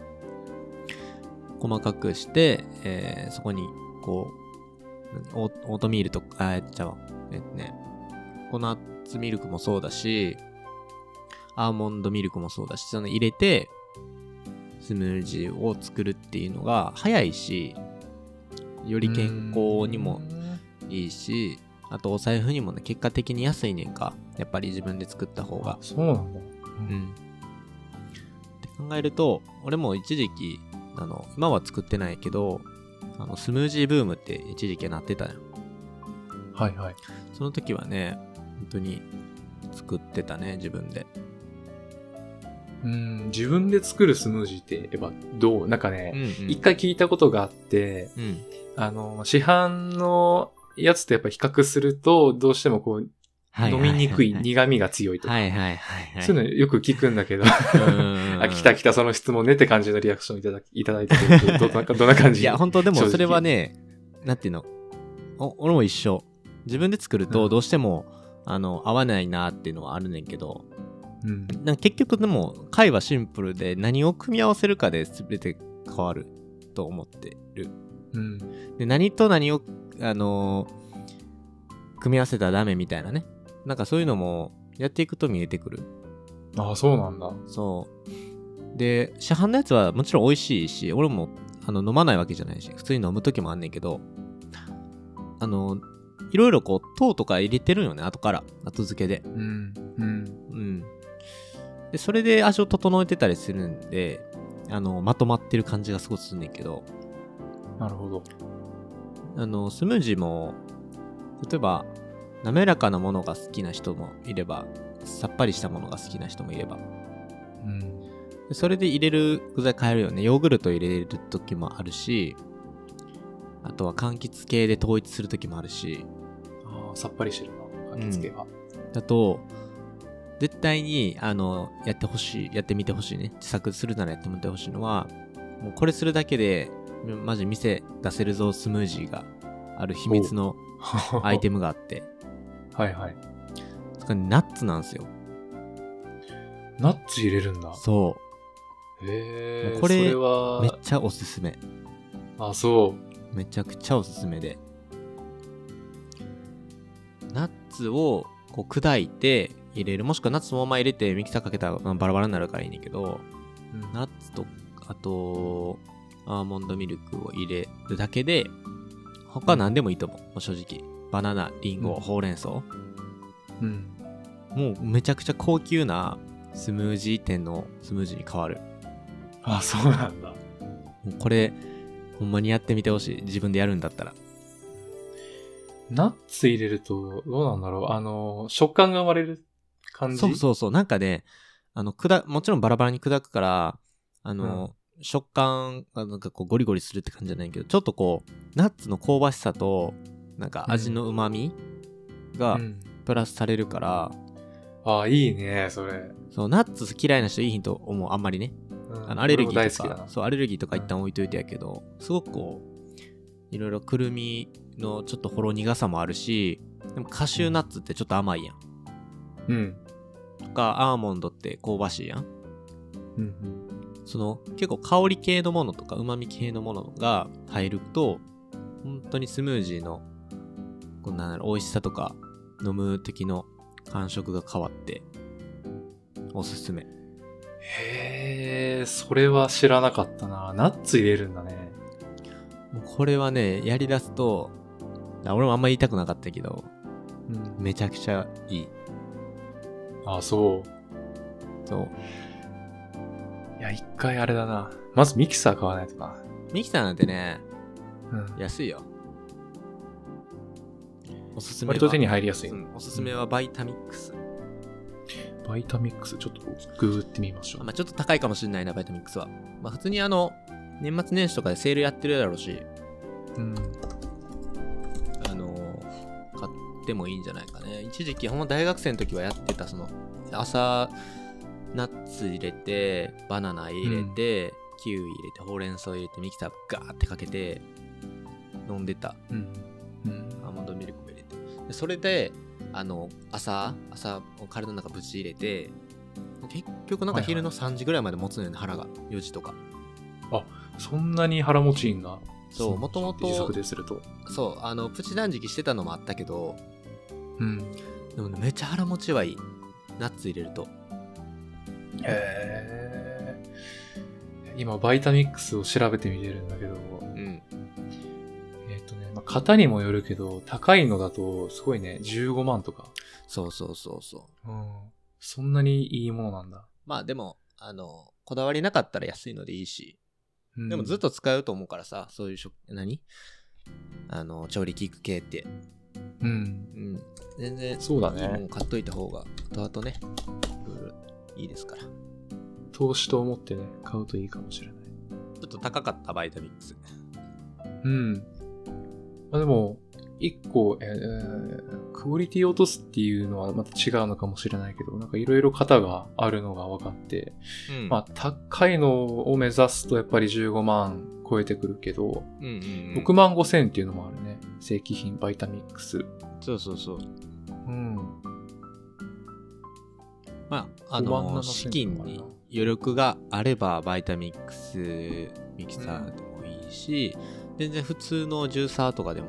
S1: 細かくして、えーそこに、こう、オートミールとか、あ、えっと、えっとね、ココナッツミルクもそうだし、アーモンドミルクもそうだし、その入れて、スムージーを作るっていうのが早いし、より健康にもいいし、あとお財布にもね、結果的に安いねんか。やっぱり自分で作った方が
S2: あ。そうなんだ。
S1: うん。って考えると、俺も一時期、あの、今は作ってないけど、あの、スムージーブームって一時期なってたよ。
S2: はいはい。
S1: その時はね、本当に作ってたね、自分で。
S2: うん、自分で作るスムージーって、やっぱどう？なんかね、
S1: ん、うん。
S2: 一、回聞いたことがあって、
S1: うん。
S2: あの、市販のやつとやっぱ比較すると、どうしてもこう、
S1: はい
S2: 飲みにくい
S1: はい
S2: 苦味が強いとか、
S1: はいはいはいはい。
S2: そういうのよく聞くんだけど、
S1: うん
S2: あ、来た来たその質問ねって感じのリアクションいただきいただいてど、どどんな感じ？
S1: いや、本当でもそれはね、なんていうの、お俺も一緒。自分で作る
S2: うん
S1: とどうしても、あの、合わないなっていうのはあるねんけど、
S2: うん。
S1: なんか結局でも、回はシンプルで何を組み合わせるかで全て変わると思ってる。
S2: うん。
S1: で、何と何を、あのー組み合わせたらダメみたいなね。なんかそういうのもやっていくと見えてくる。
S2: ああ、そうなんだ。
S1: そう。で、市販のやつはもちろん美味しいし、俺もあの飲まないわけじゃないし、普通に飲む時もあんねんけど、あの、いろいろこう、糖とか入れてるよね、後から。後付けで。
S2: うん。うん。
S1: うん。で、それで味を整えてたりするんで、あの、まとまってる感じがすごくすんねんけど、
S2: なるほど。
S1: あの、スムージーも、例えば、滑らかなものが好きな人もいれば、さっぱりしたものが好きな人もいれば、
S2: うん。
S1: でそれで入れる具材変えるよね。ヨーグルト入れる時もあるし、あとは柑橘系で統一する時もあるし、
S2: ああ、さっぱりしてるな。味付けが。
S1: だと、絶対に、あの、やってほしい、やってみてほしいね。自作するならやってみてほしいのは、もうこれするだけで、マジ店出せるぞスムージーがある秘密のアイテムがあって、
S2: はいはい。
S1: ナッツなんですよ。
S2: ナッツ入れるんだ。
S1: そ
S2: へえ。
S1: これ
S2: は
S1: う。めっちゃおすすめ。
S2: あ、そう。
S1: めちゃくちゃおすすめで。ナッツをこう砕いて入れる。もしくはナッツそのまま入れてミキサーかけたらまあバラバラになるからいいねんけど、
S2: うん
S1: ナッツと、あと、アーモンドミルクを入れるだけで、他は何でもいいと思う。もう正直。バナナ、リンゴ、
S2: うん
S1: ほうれん草。
S2: うん。
S1: もうめちゃくちゃ高級なスムージー店のスムージーに変わる。
S2: あ、そうなんだ。
S1: もうこれ、ほんまにやってみてほしい。自分でやるんだったら。
S2: ナッツ入れると、どうなんだろう。あの、食感が生まれる感じ？
S1: そうそうそう。なんかね、あの、砕、もちろんバラバラに砕くから、あの、食感がなんかこうゴリゴリするって感じじゃないけど、ちょっとこう、ナッツの香ばしさと、なんか味の旨味が
S2: うん。
S1: プラスされるから、
S2: あ、いいね、それ。
S1: そう、ナッツ嫌いな人いいと思う、あんまりね。
S2: うん
S1: あの、アレルギーとか。そう、アレルギーとか一旦置いといてやけど、すごくこう、いろいろくるみのちょっとほろ苦さもあるし、でもカシューナッツってちょっと甘いやん。
S2: うん。
S1: とか、アーモンドって香ばしいやん。
S2: うんうん。
S1: その結構香り系のものとか旨味系のものが入ると本当にスムージーのこんな美味しさとか飲む時の感触が変わっておすすめ
S2: へえ、それは知らなかったな。ナッツ入れるんだね。
S1: もうこれはねやりだすとあ俺もあんま言いたくなかったけど
S2: うん。
S1: めちゃくちゃいい
S2: あ、そう。
S1: そう
S2: いや、一回あれだな。まずミキサー買わないとな。
S1: ミキサーなんてね
S2: うん。
S1: 安いよおすすめは
S2: 割と手に入りやすい。
S1: うんおすすめは
S2: Vitamix、 Vitamix、ちょっとググってみましょう。
S1: まあ、ちょっと高いかもしれないな、 Vitamix は。まあ、普通にあの、年末年始とかでセールやってるだろうし、
S2: うん。
S1: あのー買ってもいいんじゃないかね。一時期、ほんま大学生の時はやってた、その、朝、ナッツ入れて、バナナ入れて、キウイ入れて、ほうれん草入れて、ミキサーガーってかけて、飲んでた。
S2: うん。うん。
S1: アーモンドミルクも入れて。でそれで、あの、朝、朝、体の中ぶち入れて、結局なんか昼の3時ぐらいまで持つのよね、腹が。4時とか。
S2: そんなに腹持ちいいんだ。
S1: そう
S2: の
S1: 元々
S2: 自作ですると。
S1: そう、あの、プチ断食してたのもあったけど、
S2: うん。
S1: でもね、めっちゃ腹持ちはいい。ナッツ入れると。
S2: へえ。今、バイタミックスを調べてみてるんだけど、
S1: うん。
S2: 型にもよるけど、高いのだと、すごいね、15万とか。
S1: そうそうそうそう。
S2: うん。そんなにいいものなんだ。
S1: まあでも、あの、こだわりなかったら安いのでいいし、
S2: うん
S1: でもずっと使うと思うからさ、そういう食、何？あの、調理器具系って。
S2: うん。
S1: うん。全然、
S2: そうだね
S1: 買っといた方が、後々ね、いろいですから。ち
S2: 投資と思ってね、買うといいかもしれない。
S1: ょっと高かった、バイタミックス。
S2: うん。まあでも、一個、えークオリティを落とすっていうのはまた違うのかもしれないけど、なんかいろいろ型があるのが分かって、
S1: うん
S2: まあ高いのを目指すとやっぱり15万超えてくるけど、
S1: うんうん、うん。
S2: 6万5千っていうのもあるね。正規品バイタミックス。
S1: そうそうそう。
S2: うん。
S1: まあ、あ
S2: 5万
S1: の、
S2: 7
S1: 資金に余力があれば、バイタミックスミキサーでもいいいいし、全然普通のジューサーとかでも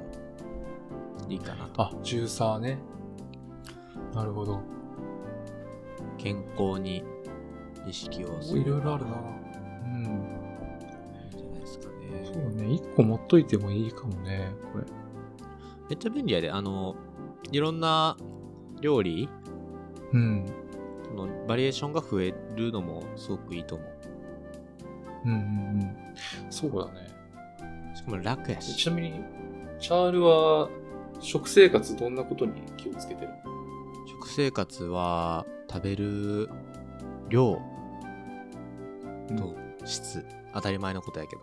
S1: いいかなと。
S2: あ、ジューサーね。なるほど。
S1: 健康に意識をする。
S2: いろいろあるな。うん。
S1: いいんじゃないですか
S2: そ
S1: ね。
S2: うね。一個持っといてもいいかもね、これ。
S1: めっちゃ便利やで。あの、いろんな料理
S2: うん。
S1: そのバリエーションが増えるのもすごくいいと思う。
S2: うんうんうん。そうだね。
S1: しかも楽やし。
S2: ちなみに、チャールは、食生活どんなことに気をつけてる？
S1: 食生活は食べる量と質、当たり前のことやけど。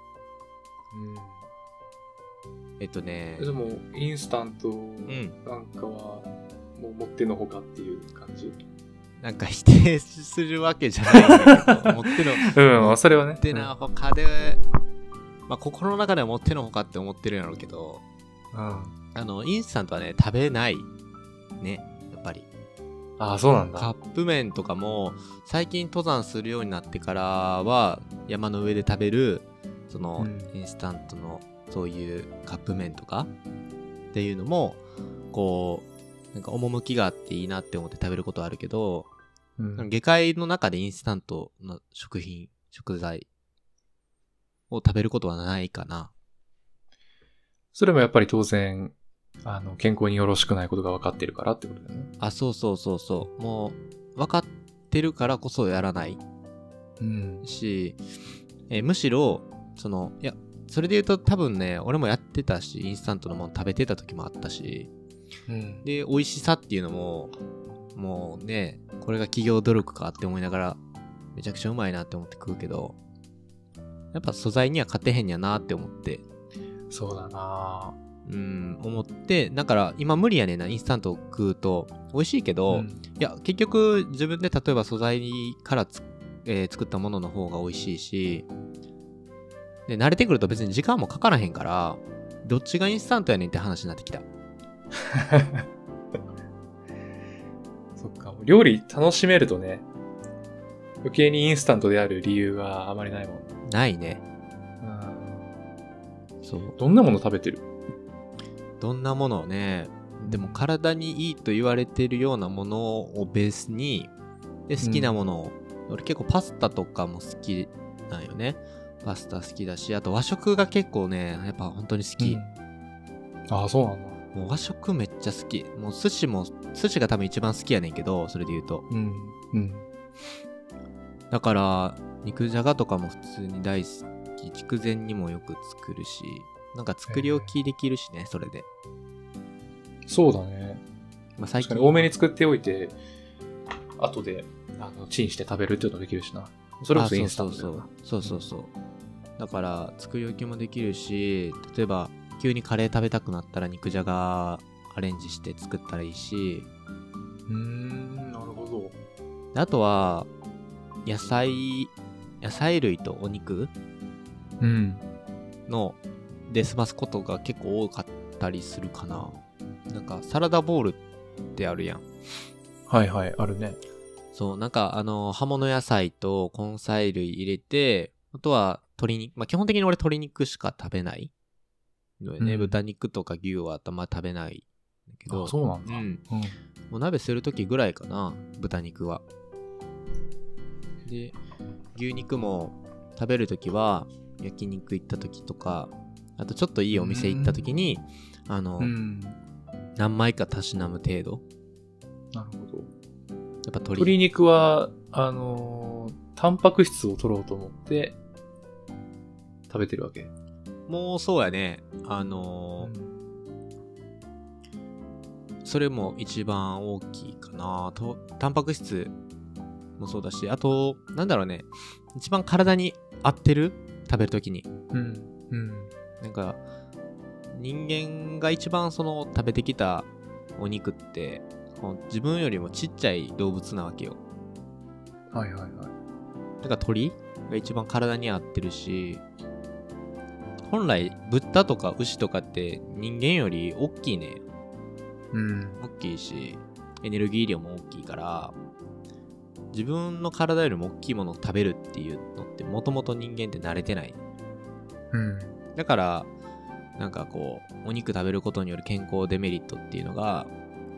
S1: えっとね
S2: うん。、でも、インスタント
S1: ん
S2: なんかは、もう持ってのほかっていう感じ？
S1: なんか否定するわけじゃないんだけど、持っての、
S2: うん、それはね。
S1: 持ってのほかで、まあ心の中では持ってのほかって思ってるんやろうけど、
S2: うん。
S1: あの、インスタントはね、食べない。ね、やっぱり。
S2: ああ、そうなんだ。
S1: カップ麺とかも最近登山するようになってからは山の上で食べるその
S2: うん
S1: インスタントのそういうカップ麺とかっていうのもこうなんか趣があっていいなって思って食べることはあるけど
S2: うん
S1: 下界の中でインスタントの食品食材を食べることはないかな
S2: それもやっぱり当然、あの、健康によろしくないことが分かってるからってことだよね。
S1: あそうそうそうそうもう分かってるからこそやらない
S2: うん。
S1: し、えーむしろ、その、いや、それで言うと多分ね、俺もやってたし、インスタントのもの食べてた時もあったし、
S2: うん。
S1: で、美味しさっていうのも、もうね、これが企業努力かって思いながら、めちゃくちゃうまいなって思って食うけど、やっぱ素材には勝てへんやなって思って、
S2: そうだな
S1: うん、思って、だから今無理やねんな、インスタントを食うと、美味しいけど、
S2: うん
S1: いや、結局自分で例えば素材からつ、えー作ったものの方が美味しいし、で、慣れてくると別に時間もかからへんから、どっちがインスタントやねんって話になってきた。
S2: そっか。料理楽しめるとね、余計にインスタントである理由があまりないもん。
S1: ないね。
S2: うん。
S1: そう。
S2: どんなもの食べてる？
S1: どんなものをね、でも体にいいと言われてるようなものをベースに、で、好きなものを、俺結構パスタとかも好きなんよね。パスタ好きだし、あと和食が結構ね、やっぱ本当に好き。
S2: ああ、そうなんだ。
S1: もう和食めっちゃ好き。もう寿司も、寿司が多分一番好きやねんけど、それで言うと。
S2: うん。うん。
S1: だから、肉じゃがとかも普通に大好き。筑前にもよく作るし、なんか作り置きできるしね、それで。
S2: そうだね。
S1: まあ最近
S2: 多めに作っておいて、後で、あの、チンして食べるっていうのができるしな。それこそインスタント。
S1: そうそうそうそうそうだから作り置きもできるし例えば急にカレー食べたくなったら肉じゃがアレンジして作ったらいいし
S2: うーん、なるほど。
S1: であとは野菜野菜類とお肉？
S2: うん。
S1: ので済ますことが結構多かったりするかななんかサラダボウルってあるやん
S2: はいはい、あるね。
S1: そう、なんか、あの、葉物野菜と根菜類入れて、あとは鶏肉、まあ、基本的に俺鶏肉しか食べないのよね。
S2: うん
S1: 豚肉とか牛はあんま食べないけど。
S2: あ、そうなんだ。
S1: うん。
S2: うん。
S1: お鍋するときぐらいかな、豚肉は。で、牛肉も食べるときは、焼肉行ったときとか、あとちょっといいお店行ったときに、あの、
S2: うん。
S1: 何枚かたしなむ程度。
S2: なるほど。
S1: やっぱ鶏
S2: 鶏肉は、あのータンパク質を取ろうと思って、食べてるわけ。
S1: もうそうやね。あのーそれも一番大きいかなとタンパク質もそうだしあとなんだろうね一番体に合ってる食べるときに
S2: うん。うん。
S1: なんか人間が一番その食べてきたお肉って自分よりもちっちゃい動物なわけよ
S2: はいはいはい。
S1: だから鳥が一番体に合ってるし本来豚とか牛とかって人間より大きいね
S2: うん。
S1: 大きいしエネルギー量も大きいから自分の体よりも大きいものを食べるっていうのってもともと人間って慣れてない
S2: うん。
S1: だから、なんかこう、お肉食べることによる健康デメリットっていうのが、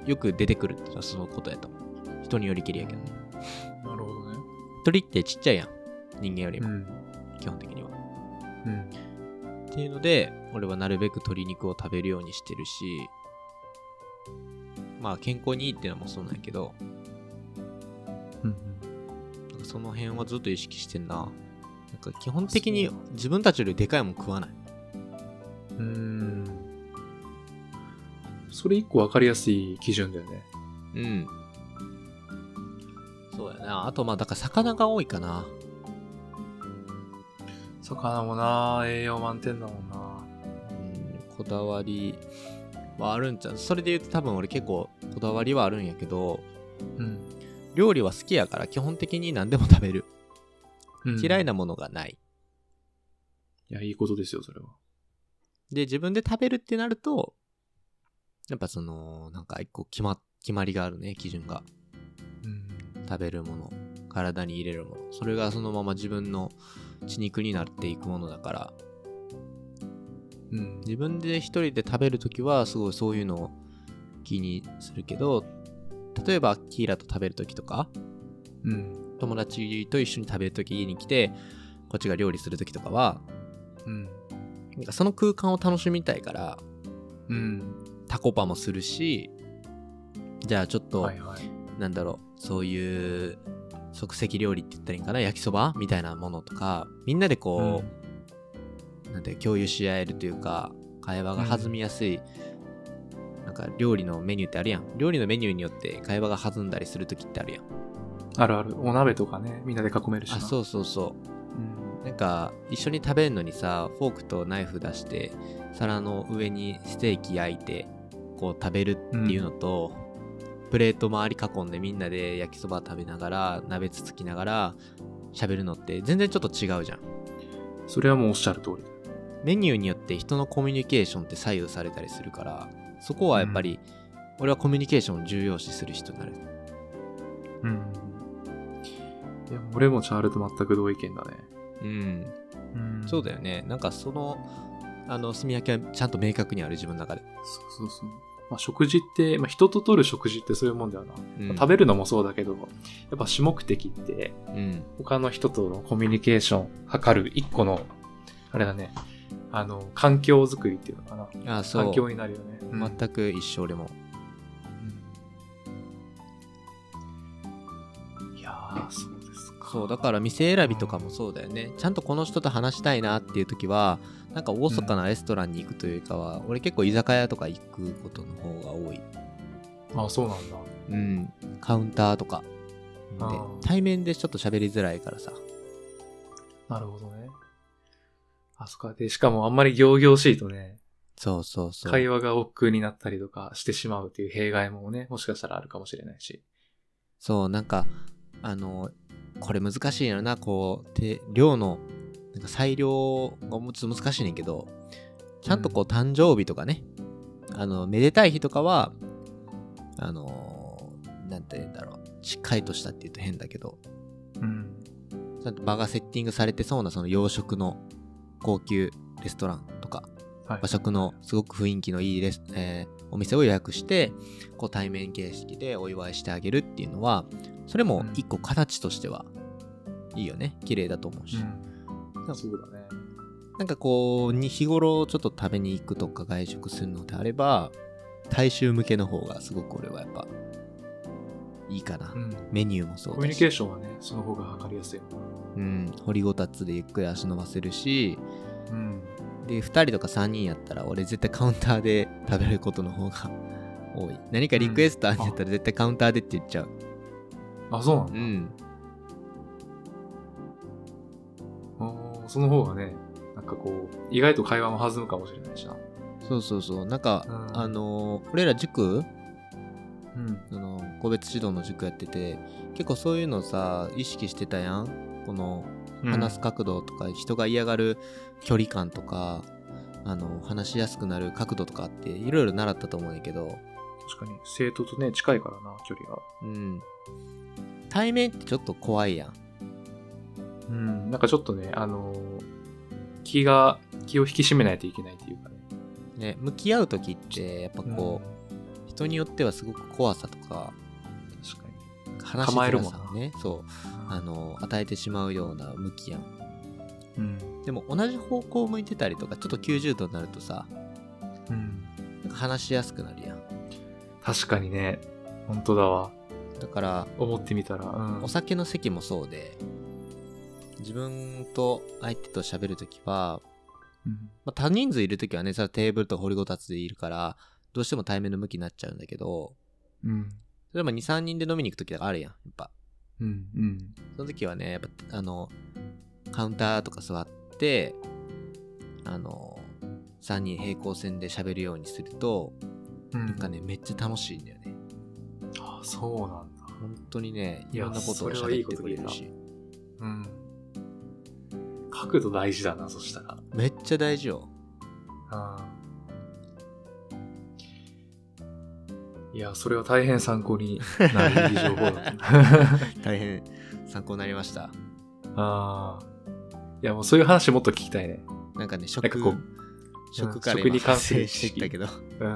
S1: よく出てくるっていうのはそのことやと思う。人によりきりやけどね。
S2: なるほどね。
S1: 鳥ってちっちゃいやん。人間よりも、
S2: ん。
S1: 基本的には。
S2: うん。
S1: っていうので、俺はなるべく鶏肉を食べるようにしてるし、まあ健康にいいっていうのもそうなんやけど、その辺はずっと意識してんな。なんか基本的に自分たちよりでかいもん食わない。
S2: うん。それ一個わかりやすい基準だよね。
S1: うん。そうやな。あとまあだから魚が多いかな。
S2: 魚もな栄養満点だもんな
S1: うん、こだわりはあるんちゃうそれで言うと多分俺結構こだわりはあるんやけど、
S2: うん。
S1: 料理は好きやから基本的に何でも食べる。嫌い
S2: な。
S1: なものがない。
S2: いや、いいことですよ、それは。
S1: で、自分で食べるってなると、やっぱその、なんか一個決ま、決まりがあるね、基準が。
S2: うん。
S1: 食べるもの、体に入れるもの。それがそのまま自分の血肉になっていくものだから、
S2: うん。
S1: 自分で一人で食べるときはすごいそういうのを気にするけど、例えばキーラと食べるときとか、
S2: うん。
S1: 友達と一緒に食べるとき家に来て、こっちが料理するときとかは、
S2: うん。
S1: なんかその空間を楽しみたいから、
S2: うん。
S1: タコパもするし、じゃあちょっと、
S2: はいはい。
S1: なんだろう、そういう即席料理って言ったらいいんかな、焼きそばみたいなものとか、みんなでこう、なんて共有し合えるというか、会話が弾みやすい、なんか料理のメニューってあるやん。料理のメニューによって会話が弾んだりするときってあるやん。
S2: あるある。お鍋とかね、みんなで囲めるしな。
S1: あ、そうそうそう。
S2: うん。
S1: なんか一緒に食べるのにさフォークとナイフ出して皿の上にステーキ焼いてこう食べるっていうのと、プレート周り囲んでみんなで焼きそば食べながら鍋つつきながら喋るのって全然ちょっと違うじゃん
S2: それはもうおっしゃる通り。
S1: メニューによって人のコミュニケーションって左右されたりするからそこはやっぱり、俺はコミュニケーションを重要視する人になる。
S2: うん。いや、俺もチャールと全く同意見だね。
S1: うん。
S2: うん。
S1: そうだよね。なんかそのあの炭焼きはちゃんと明確にある自分の中で、
S2: そうそうそう。まあ、食事って、まあ、人と取る食事ってそういうもんだよな。
S1: うん。
S2: 食べるのもそうだけど、やっぱ主目的って、
S1: うん。
S2: 他の人とのコミュニケーション図る一個の、あれだね、あの、環境づくりっていうのかな。
S1: あそう
S2: 環境になるよね。うん
S1: 全く一緒俺も。
S2: いやー、そうですか。
S1: そう、だから店選びとかもそうだよね。ちゃんとこの人と話したいなっていう時は、なんか厳かなレストランに行くというかは、俺結構居酒屋とか行くことの方が多い。
S2: あ、そうなんだ。
S1: うん。カウンターとか。で対面でちょっと喋りづらいからさ。
S2: なるほどね。あ、そっか。で、しかもあんまり行々しいとね、
S1: そうそうそう。
S2: 会話が億劫になったりとかしてしまうっていう弊害もね、もしかしたらあるかもしれないし。
S1: そう、なんか、あの、これ難しいよな、こう、て量の、なんか裁量がもうちょっと難しいねんけど、ちゃんとこう、誕生日とかね、あの、めでたい日とかは、あの、なんて言うんだろう、しっかりとしたって言うと変だけど、
S2: うん。
S1: ちゃんと場がセッティングされてそうな、その洋食の高級レストランとか、
S2: はい
S1: 和。食のすごく雰囲気のいいレス、えーお店を予約して、こう対面形式でお祝いしてあげるっていうのは、それも一個形としてはいいよね。綺麗だと思うし。
S2: うん。そうだね。
S1: なんかこう、に日頃ちょっと食べに行くとか外食するのであれば、大衆向けの方がすごく俺はやっぱいいかな。
S2: うん。
S1: メニューもそう
S2: コミュ
S1: だし。
S2: ニケーションはね、その方が測りやすいよ
S1: うん。掘りごたつでゆっくり足伸ばせるし、
S2: な。うん。
S1: で、2人とか3人やったら、俺絶対カウンターで食べることの方が多い。何かリクエストあるんやったら絶対カウンターでって言っちゃう。
S2: あ、そうなんだ。
S1: うん。
S2: その方がね、なんかこう、意外と会話も弾むかもしれないしな。
S1: そうそうそう。なんか、
S2: うん
S1: あのー俺ら塾
S2: うん。
S1: あの個別指導の塾やってて、結構そういうのさ、意識してたやん。この、話す角度とか、人が嫌がる距離感とか、あの、話しやすくなる角度とかあって、いろいろ習ったと思うんやけど、
S2: 確かに、生徒とね、近いからな、距離が。
S1: うん。対面ってちょっと怖いやん。
S2: うん。なんかちょっとね、あのー気が、気を引き締めないといけないっていうかね。
S1: ね、向き合う時って、やっぱこう、人によってはすごく怖さとか、
S2: 確かに。
S1: 話しづらさをね、そう、あの、与えてしまうような向きやん。
S2: うん。
S1: でも同じ方向を向いてたりとか、ちょっと90度になるとさ、
S2: うん。
S1: なんか話しやすくなるやん。
S2: 確かにね。本当だわ。
S1: だから、
S2: 思ってみたら。うん
S1: お。酒の席もそうで、自分と相手と喋るときは、
S2: うん
S1: まあ、多人数いるときはね、それはテーブルと掘りごたつでいるから、どうしても対面の向きになっちゃうんだけど、
S2: うん。
S1: 例えば2、3人で飲みに行くときとかあるやん、やっぱ。
S2: うん。うん。
S1: その時はね、やっぱ、あの、カウンターとか座って、あの、3人平行線で喋るようにすると、
S2: うん
S1: なんかね、めっちゃ楽しいんだよね。
S2: あそうなんだ。
S1: 本当にね、
S2: い
S1: ろんなことを喋ってくれるし。
S2: うん。角度大事だな、そしたら。
S1: めっちゃ大事よ。
S2: あいや、それは大変参考になる いい情報だ。
S1: 大変参考になりました。
S2: ああ。いや、もうそういう話もっと聞きたいね。
S1: なんかね、食
S2: なんかこう、
S1: 食から
S2: 食に関する
S1: 今してきたけど。
S2: うん。ま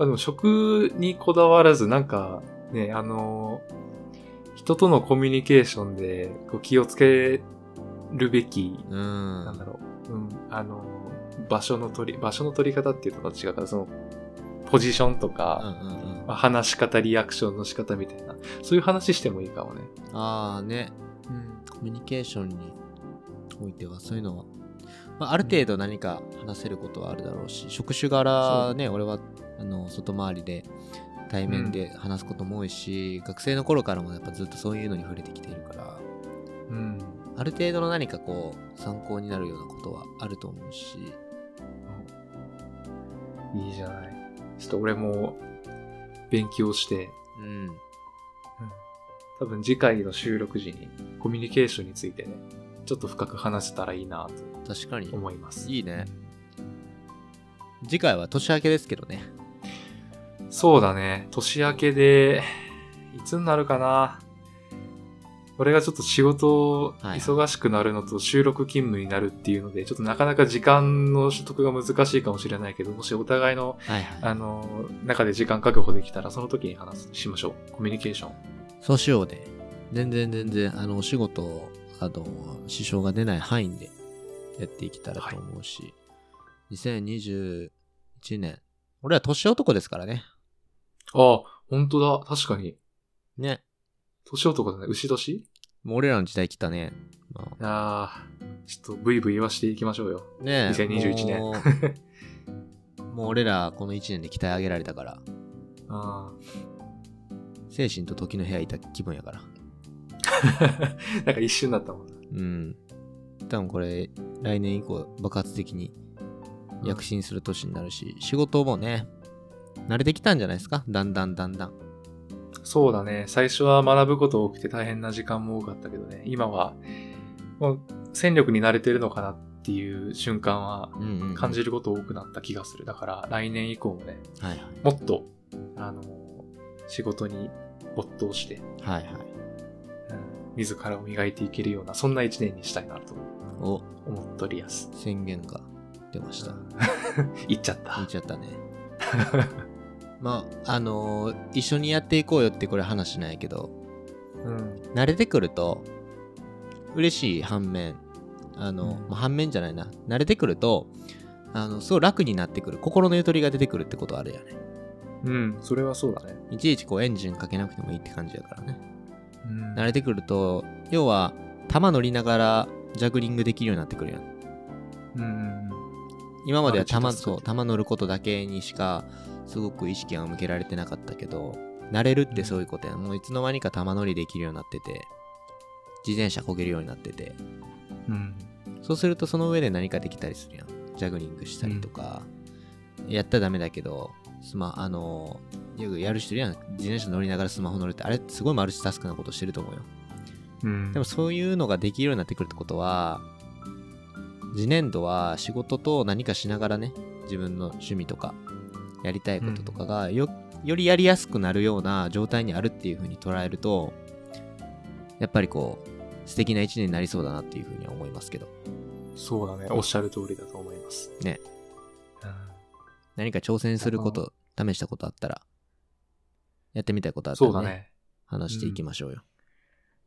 S2: あでも食にこだわらず、なんか、ね、あのー人とのコミュニケーションでこう気をつけるべき、
S1: うん。
S2: なんだろう、うん、あのー場所の取り、場所の取り方っていうとまた違うから、その、ポジションと
S1: うん
S2: か、
S1: うんうん。
S2: まあ話し方、リアクションの仕方みたいな、そういう話してもいいかもね。
S1: ああね、
S2: うん。
S1: コミュニケーションにおいてはそういうのは、まあ、ある程度何か話せることはあるだろうし、職種柄ね、俺はあの外回りで対面で話すことも多いし、学生の頃からもやっぱずっとそういうのに触れてきているから、
S2: うん。
S1: ある程度の何かこう参考になるようなことはあると思うし、
S2: いいじゃない。ちょっと俺も勉強して、
S1: うん、
S2: 多分次回の収録時にコミュニケーションについてね、ちょっと深く話せたらいいな
S1: 確かに
S2: と。思います。
S1: いいね。次回は年明けですけどね。
S2: そうだね。年明けで、いつになるかな。俺がちょっと仕事
S1: はい
S2: 忙しくなるのと収録勤務になるっていうので、ちょっとなかなか時間の取得が難しいかもしれないけど、もしお互いの、
S1: はいはい。
S2: あの、中で時間確保できたら、その時に話す、しましょう。コミュニケーション。
S1: そうしようで。全然全然、あの、お仕事、あの、支障が出ない範囲でやっていけたらと思うし、2021年、俺は年男ですからね。
S2: ああ、本当だ。確かに。
S1: ね。
S2: 年男だね。牛年？
S1: もう俺らの時代来たね。まあ
S2: ああ、ちょっとブイブイ言わしていきましょうよ。
S1: ねえ
S2: 2021年
S1: もう もう俺らこの1年で鍛え上げられたから、
S2: あ
S1: 精神と時の部屋いた気分やから。
S2: あ。なんか一瞬だったもんな。
S1: うん。多分これ、来年以降爆発的に躍進する年になるし、仕事もね、慣れてきたんじゃないですか？だんだんだんだん。
S2: そうだね。最初は学ぶこと多くて大変な時間も多かったけどね。今は、もう戦力に慣れてるのかなっていう瞬間は感じること多くなった気がする。だから来年以降もね、
S1: はいはい。
S2: もっと、あの、仕事に没頭して、
S1: はいはい。
S2: うん自らを磨いていけるような、そんな一年にしたいなと
S1: お、
S2: 思っとりやす。
S1: 宣言が出ました。
S2: 言っちゃっ。
S1: 言ったちゃったね。まあ、あのー一緒にやっていこうよってこれ話なんやけど、
S2: うん。
S1: 慣れてくると、嬉しい反面、あの、
S2: うん
S1: まあ反面じゃないな、慣れてくると、あの、すごい楽になってくる、心のゆとりが出てくるってことあるよね。
S2: うん、それはそうだね。
S1: いちいちこうエンジンかけなくてもいいって感じやからね。
S2: うん
S1: 慣れてくると、要は、弾乗りながらジャグリングできるようになってくるやん。
S2: うん。
S1: 今までは弾、
S2: マルチタスク
S1: そう、弾乗ることだけにしか、すごく意識が向けられてなかったけど、慣れるってそういうことやん。もういつの間にか弾乗りできるようになってて、自転車こげるようになってて、
S2: うん。
S1: そうするとその上で何かできたりするやん。ジャグリングしたりとか、やったらダメだけど、スマ、あの、よくやる人いるやん。自転車乗りながらスマホ乗るって、あれすごいマルチタスクなことしてると思うよ。
S2: うん。
S1: でもそういうのができるようになってくるってことは、次年度は仕事と何かしながらね、自分の趣味とか、やりたいこととかがよ、よりやりやすくなるような状態にあるっていう風に捉えると、やっぱりこう、素敵な一年になりそうだなっていう風には思いますけど。
S2: そうだね。おっしゃる通りだと思います。
S1: ね。
S2: うん
S1: 何か挑戦すること、試したことあったら、やってみたいことあったらね、
S2: そうだね。
S1: 話していきましょうよ。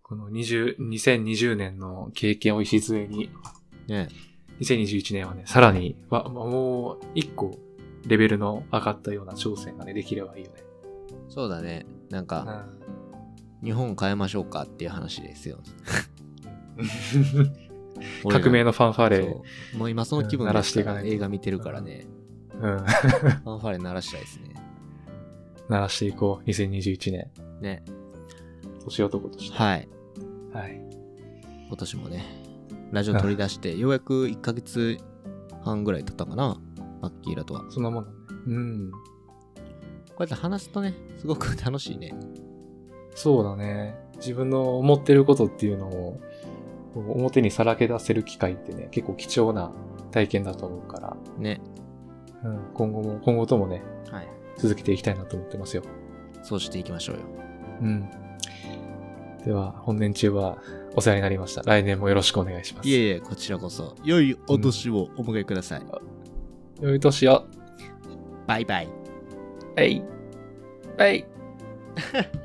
S2: この20 2020年の経験を礎に、
S1: ね。
S2: 2021年はね、さらに、わもう一個レベルの上がったような挑戦がね、できればいいよね。
S1: そうだね。なん
S2: う
S1: か、
S2: ん
S1: 日本変えましょうかっていう話ですよ。
S2: 革命のファンファーレ、
S1: もう今その気分で
S2: かないと
S1: 映画見てるからね、
S2: うん、
S1: ファンファーレ鳴らしたいですね。
S2: 鳴らしていこう。2021年。
S1: ね。
S2: 年男として。
S1: はい。
S2: はい。
S1: 今年もね、ラジオ取り出して、ようやく1ヶ月半ぐらい経ったかな。マッキーラとは。こ
S2: そんなもんだね。うん。
S1: うやって話すとね、すごく楽しいね。
S2: そうだね。自分の思ってることっていうのを、こう表にさらけ出せる機会ってね、結構貴重な体験だと思うから、
S1: ね。
S2: うん、今後も、今後ともね、
S1: はい。
S2: 続けていきたいなと思ってますよ。
S1: そうしていきましょうよ。
S2: うん。では、本年中はお世話になりました。来年もよろしくお願いします。
S1: いえいえ、こちらこそ、良いお年をお迎えください。
S2: 良い年を。
S1: バイバイ。
S2: はい。はい。